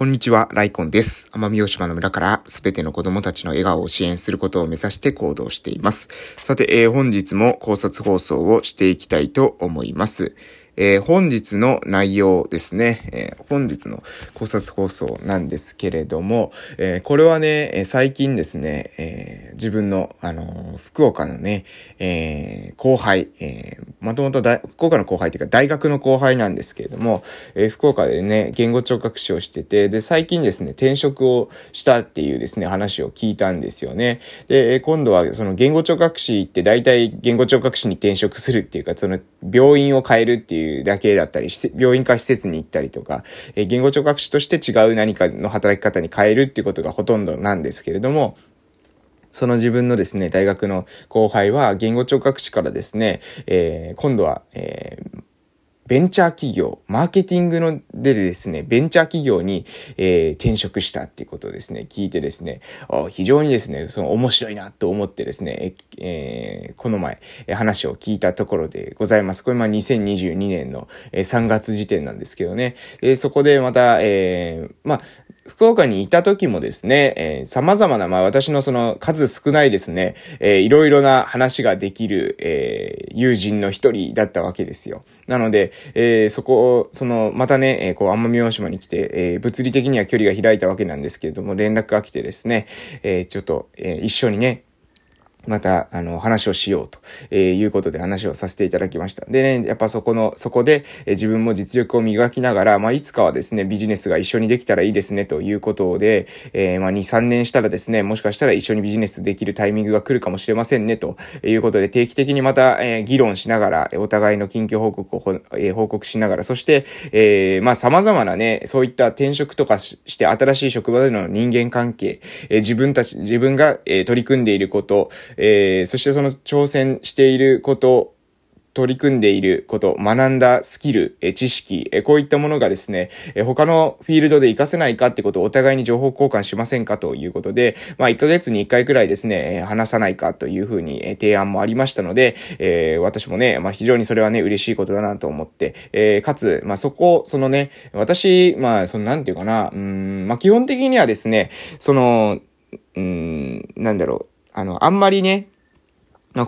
こんにちは、ライコンです。奄美大島の村からすべての子供たちの笑顔を支援することを目指して行動しています。さて、えー、本日も考察放送をしていきたいと思います。えー、本日の内容ですね、えー、本日の考察放送なんですけれども、えー、これはね、最近ですね、え自分の、あの福岡のね、え後輩、えもともと福岡の後輩というか大学の後輩なんですけれども、え福岡でね、言語聴覚士をしてて、で、最近ですね、転職をしたっていうですね、話を聞いたんですよね。で、今度はその言語聴覚士って大体言語聴覚士に転職するっていうか、その病院を変えるっていうだけだったり、病院か施設に行ったりとか、え言語聴覚士として違う何かの働き方に変えるっていうことがほとんどなんですけれども、その自分のですね、大学の後輩は言語聴覚士からですね、えー、今度は、えー、ベンチャー企業、マーケティングのでですね、ベンチャー企業に、えー、転職したっていうことをですね、聞いてですね、非常にですね、その面白いなと思ってですね、えー、この前、話を聞いたところでございます。これまあ2022年の3月時点なんですけどね、えー、そこでまた、えー、まあ、福岡にいた時もですね、えー、様々な、まあ私のその数少ないですね、えー、いろいろな話ができる、えー、友人の一人だったわけですよ。なので、えー、そこを、その、またね、えー、こう、奄美大島に来て、えー、物理的には距離が開いたわけなんですけれども、連絡が来てですね、えー、ちょっと、えー、一緒にね、また、あの、話をしようと、え、いうことで話をさせていただきました。でね、やっぱそこの、そこで、え、自分も実力を磨きながら、まあ、いつかはですね、ビジネスが一緒にできたらいいですね、ということで、えー、まあ、2、3年したらですね、もしかしたら一緒にビジネスできるタイミングが来るかもしれませんね、ということで、定期的にまた、えー、議論しながら、お互いの近況報告を、えー、報告しながら、そして、えー、まあ、様々なね、そういった転職とかして新しい職場での人間関係、え、自分たち、自分が、え、取り組んでいること、えー、そしてその挑戦していること、取り組んでいること、学んだスキル、え知識、えこういったものがですね、え他のフィールドで活かせないかってことをお互いに情報交換しませんかということで、まあ1ヶ月に1回くらいですね、話さないかというふうに提案もありましたので、えー、私もね、まあ非常にそれはね、嬉しいことだなと思って、えー、かつ、まあそこ、そのね、私、まあそのなんていうかな、うん、まあ基本的にはですね、その、うん、なんだろう、あの、あんまりね、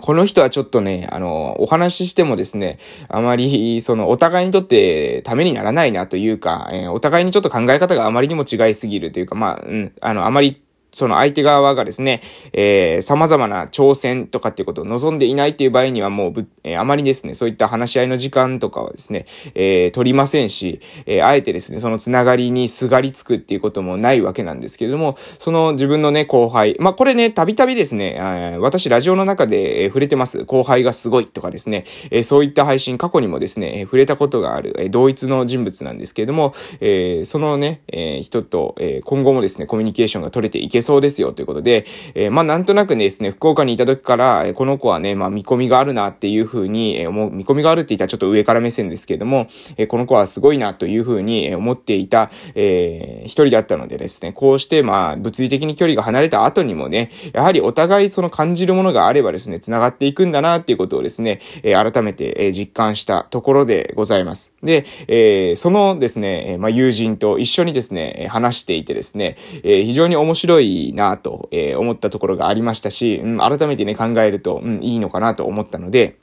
この人はちょっとね、あの、お話ししてもですね、あまり、その、お互いにとってためにならないなというか、えー、お互いにちょっと考え方があまりにも違いすぎるというか、まあ、うん、あの、あまりその相手側がですね、えー、様々な挑戦とかっていうことを望んでいないっていう場合にはもうぶ、えー、あまりですね、そういった話し合いの時間とかはですね、えー、取りませんし、えー、あえてですね、そのつながりにすがりつくっていうこともないわけなんですけれども、その自分のね、後輩、まあ、これね、たびたびですね、えー、私ラジオの中で、えー、触れてます。後輩がすごいとかですね、えー、そういった配信過去にもですね、えー、触れたことがある、えー、同一の人物なんですけれども、えー、そのね、えー、人と、えー、今後もですね、コミュニケーションが取れていけそうですよということで、えー、まあなんとなくですね、福岡にいた時から、えこの子はね、まあ見込みがあるなっていうふうに、えー、思う、見込みがあるって言ったらちょっと上から目線ですけども、えー、この子はすごいなというふうに思っていた、えー、一人だったのでですね、こうしてまあ物理的に距離が離れた後にもね、やはりお互いその感じるものがあればですね、繋がっていくんだなっていうことをですね、えー、改めて、え、実感したところでございます。で、えー、そのですね、まあ友人と一緒にですね、話していてですね、えー、非常に面白いいなと、えー、思ったところがありましたし、うん、改めてね、考えると、うん、いいのかなと思ったので、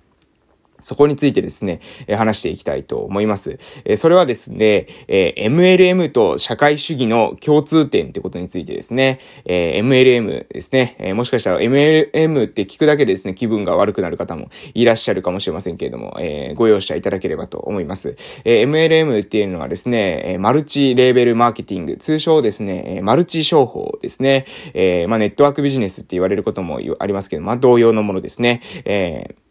そこについてですね、話していきたいと思います。それはですね、MLM と社会主義の共通点ってことについてですね、MLM ですね、もしかしたら MLM って聞くだけでですね、気分が悪くなる方もいらっしゃるかもしれませんけれども、ご容赦いただければと思います。MLM っていうのはですね、マルチレーベルマーケティング、通称ですね、マルチ商法ですね、まあ、ネットワークビジネスって言われることもありますけど、まあ、同様のものですね、えー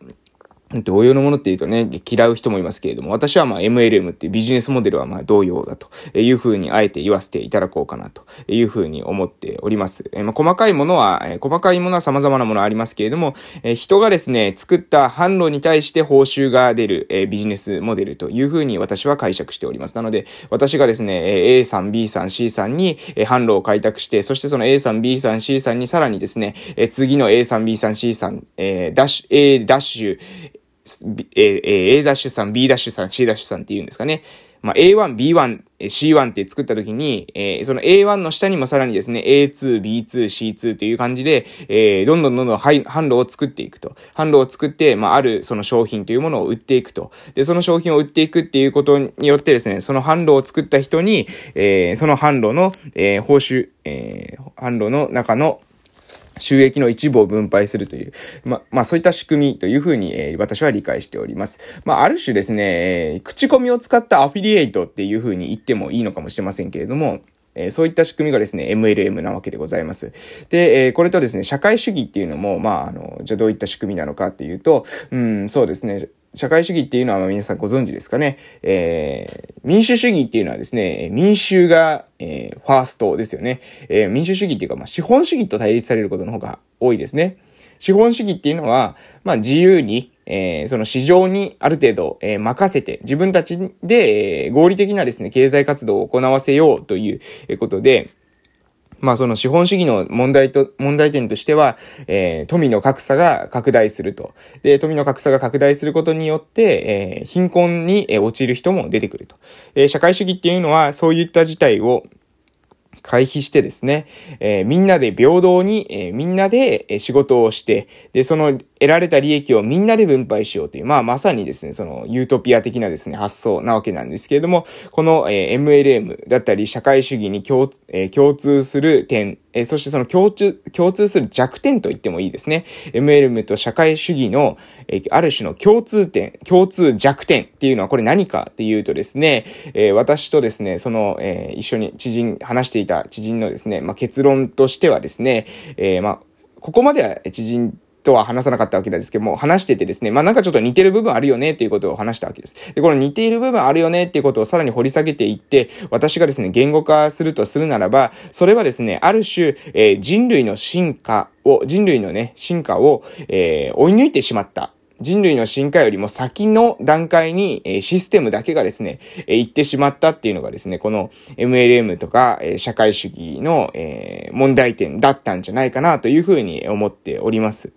同様のものって言うとね、嫌う人もいますけれども、私はまあ MLM っていうビジネスモデルはまあ同様だというふうにあえて言わせていただこうかなというふうに思っております。えまあ、細かいものは、え細かいものは様々なものありますけれども、え人がですね、作った販路に対して報酬が出る、えビジネスモデルというふうに私は解釈しております。なので、私がですね、A さん、B さん、C さんに販路を開拓して、そしてその A さん、B さん、C さんにさらにですね、え次の A さん、B さん、C さん、えダッシュ、A ダッシュ、A, A ダッシュさん、B ダッシュさん、C ダッシュさんって言うんですかね。まあ、A1、B1、C1 って作った時に、えー、その A1 の下にもさらにですね、A2、B2、C2 という感じで、えー、どんどんどんどん販路を作っていくと。販路を作って、まあ、あるその商品というものを売っていくと。で、その商品を売っていくっていうことによってですね、その販路を作った人に、えー、その販路の、えー、報酬、えー、販路の中の、収益の一部を分配するという、ま、まあそういった仕組みというふうに、えー、私は理解しております。まあある種ですね、えー、口コミを使ったアフィリエイトっていうふうに言ってもいいのかもしれませんけれども、えそういった仕組みがですね、MLM なわけでございます。で、えこれとですね、社会主義っていうのも、まあ、あの、じゃあどういった仕組みなのかっていうと、うん、そうですね、社会主義っていうのは皆さんご存知ですかね。えー、民主主義っていうのはですね、民衆が、えー、ファーストですよね。えー、民主主義っていうか、まあ、資本主義と対立されることの方が多いですね。資本主義っていうのは、まあ、自由に、えー、その市場にある程度、えー、任せて、自分たちで、えー、合理的なですね、経済活動を行わせようということで、まあその資本主義の問題と、問題点としては、えー、富の格差が拡大すると。で、富の格差が拡大することによって、えー、貧困に落ちる人も出てくると。えー、社会主義っていうのは、そういった事態を、回避してですね、えー、みんなで平等に、えー、みんなで仕事をして、で、その得られた利益をみんなで分配しようという、まあまさにですね、そのユートピア的なですね、発想なわけなんですけれども、この、え、MLM だったり社会主義に共,、え、共通する点、え、そしてその共通、共通する弱点と言ってもいいですね。MLM と社会主義の、え、ある種の共通点、共通弱点っていうのはこれ何かっていうとですね、え、私とですね、その、え、一緒に知人、話していた知人のですね、まあ結論としてはですね、え、まあ、ここまでは知人とは話さなかったわけですけども、話しててですね、まあなんかちょっと似てる部分あるよねっていうことを話したわけです。で、この似ている部分あるよねっていうことをさらに掘り下げていって、私がですね、言語化するとするならば、それはですね、ある種、えー、人類の進化を、人類のね、進化を、えー、追い抜いてしまった。人類の進化よりも先の段階に、えシステムだけがですね、え行ってしまったっていうのがですね、この MLM とか、え社会主義の、え問題点だったんじゃないかなというふうに思っております。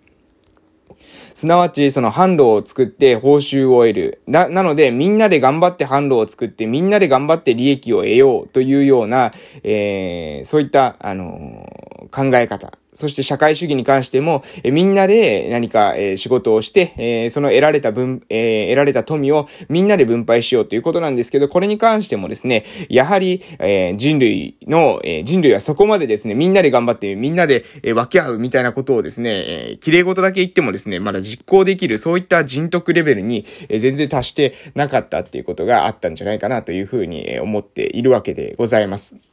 すなわち、その販路を作って報酬を得る。な、なので、みんなで頑張って販路を作って、みんなで頑張って利益を得ようというような、えー、そういった、あのー、考え方。そして社会主義に関しても、えみんなで何か、え仕事をして、えその得られた分、え得られた富をみんなで分配しようということなんですけど、これに関してもですね、やはり、え人類の、え人類はそこまでですね、みんなで頑張ってみんなで、え分け合うみたいなことをですね、え綺麗事だけ言ってもですね、まだ実行できる、そういった人徳レベルに、え全然達してなかったっていうことがあったんじゃないかなというふうに思っているわけでございます。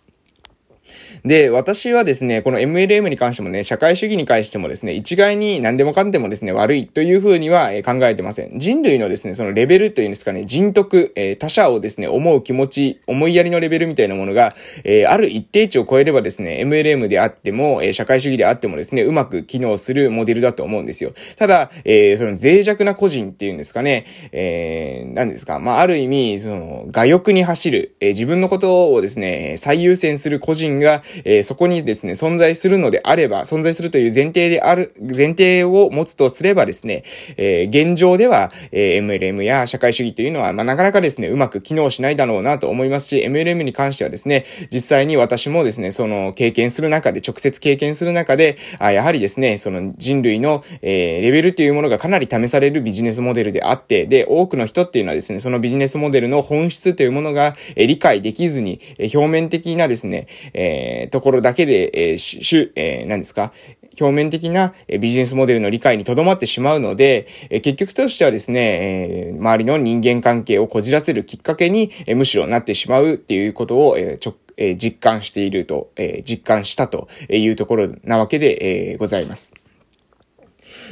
で、私はですね、この MLM に関してもね、社会主義に関してもですね、一概に何でもかんでもですね、悪いというふうには考えてません。人類のですね、そのレベルというんですかね、人徳、えー、他者をですね、思う気持ち、思いやりのレベルみたいなものが、えー、ある一定値を超えればですね、MLM であっても、えー、社会主義であってもですね、うまく機能するモデルだと思うんですよ。ただ、えー、その脆弱な個人っていうんですかね、えー、何ですか、まあ、ある意味、その、我欲に走る、えー、自分のことをですね、最優先する個人が、えー、そこにですね、存在するのであれば、存在するという前提である、前提を持つとすればですね、えー、現状では、えー、MLM や社会主義というのは、まあ、なかなかですね、うまく機能しないだろうなと思いますし、MLM に関してはですね、実際に私もですね、その経験する中で、直接経験する中で、あやはりですね、その人類の、えー、レベルというものがかなり試されるビジネスモデルであって、で、多くの人っていうのはですね、そのビジネスモデルの本質というものが、えー、理解できずに、えー、表面的なですね、え、えところだけで、えー、しえー、何ですか？表面的なビジネスモデルの理解にとどまってしまうので、結局としてはですね、周りの人間関係をこじらせるきっかけにむしろなってしまうっていうことをちょ実感していると、実感したというところなわけでございます。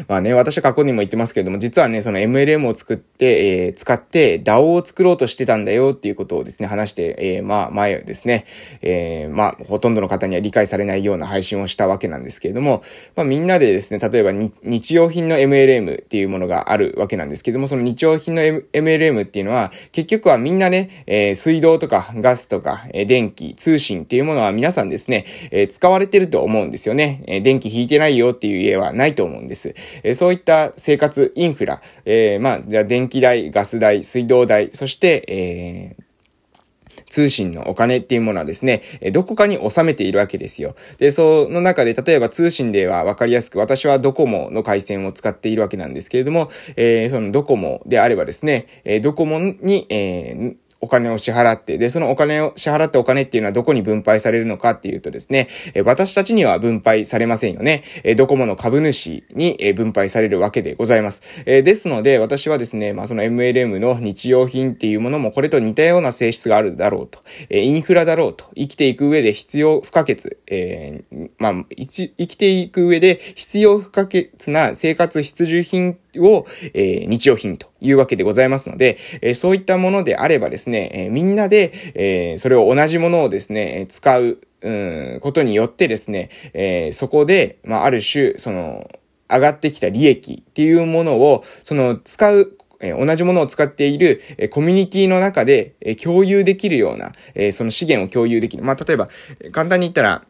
まあね、私は過去にも言ってますけれども、実はね、その MLM を作って、えー、使って DAO を作ろうとしてたんだよっていうことをですね、話して、えー、まあ前ですね、えー、まあほとんどの方には理解されないような配信をしたわけなんですけれども、まあみんなでですね、例えば日用品の MLM っていうものがあるわけなんですけれども、その日用品の MLM っていうのは、結局はみんなね、えー、水道とかガスとか、えー、電気、通信っていうものは皆さんですね、えー、使われてると思うんですよね。えー、電気引いてないよっていう家はないと思うんです。え、そういった生活インフラ、え、まあ、じゃあ電気代、ガス代、水道代、そして、えー通信のお金っていうものはですね、どこかに収めているわけですよ。で、その中で、例えば通信ではわかりやすく、私はドコモの回線を使っているわけなんですけれども、えー、そのドコモであればですね、ドコモに、えー、お金を支払って、で、そのお金を支払ったお金っていうのはどこに分配されるのかっていうとですね、え私たちには分配されませんよね。えドコモの株主に、え分配されるわけでございます。えですので、私はですね、まあ、その MLM の日用品っていうものもこれと似たような性質があるだろうと。えインフラだろうと。生きていく上で必要不可欠。えー、まあ、生きていく上で必要不可欠な生活必需品を、え、日用品というわけでございますので、え、そういったものであればですね、え、みんなで、え、それを同じものをですね、使う、うん、ことによってですね、え、そこで、まあ、ある種、その、上がってきた利益っていうものを、その、使うえ同じものを使っている、えコミュニティの中で、え共有できるような、えその資源を共有できる。まあ、例えば、簡単に言ったら、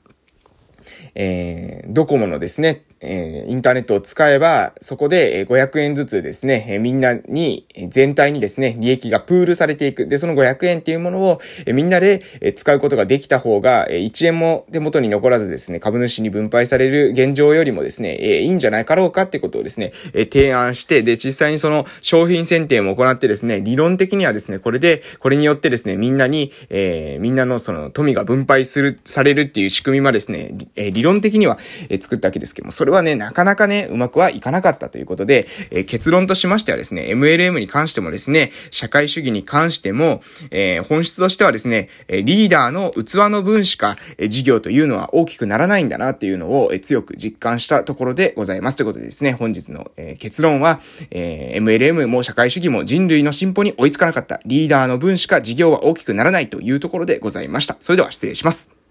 えー、ドコモのですね、えー、インターネットを使えば、そこで500円ずつですね、えー、みんなに、全体にですね、利益がプールされていく。で、その500円っていうものを、えー、みんなで、えー、使うことができた方が、えー、1円も手元に残らずですね、株主に分配される現状よりもですね、えー、いいんじゃないかろうかってことをですね、えー、提案して、で、実際にその商品選定も行ってですね、理論的にはですね、これで、これによってですね、みんなに、えー、みんなのその富が分配する、されるっていう仕組みはですね、えー、理論的には、えー、作ったわけですけども、それはね、なかなかね、うまくはいかなかったということで、えー、結論としましてはですね、MLM に関してもですね、社会主義に関しても、えー、本質としてはですね、リーダーの器の分しか、え事業というのは大きくならないんだなっていうのを、え強く実感したところでございます。ということでですね、本日の、え結論は、え MLM も社会主義も人類の進歩に追いつかなかったリーダーの分しか事業は大きくならないというところでございました。それでは失礼します。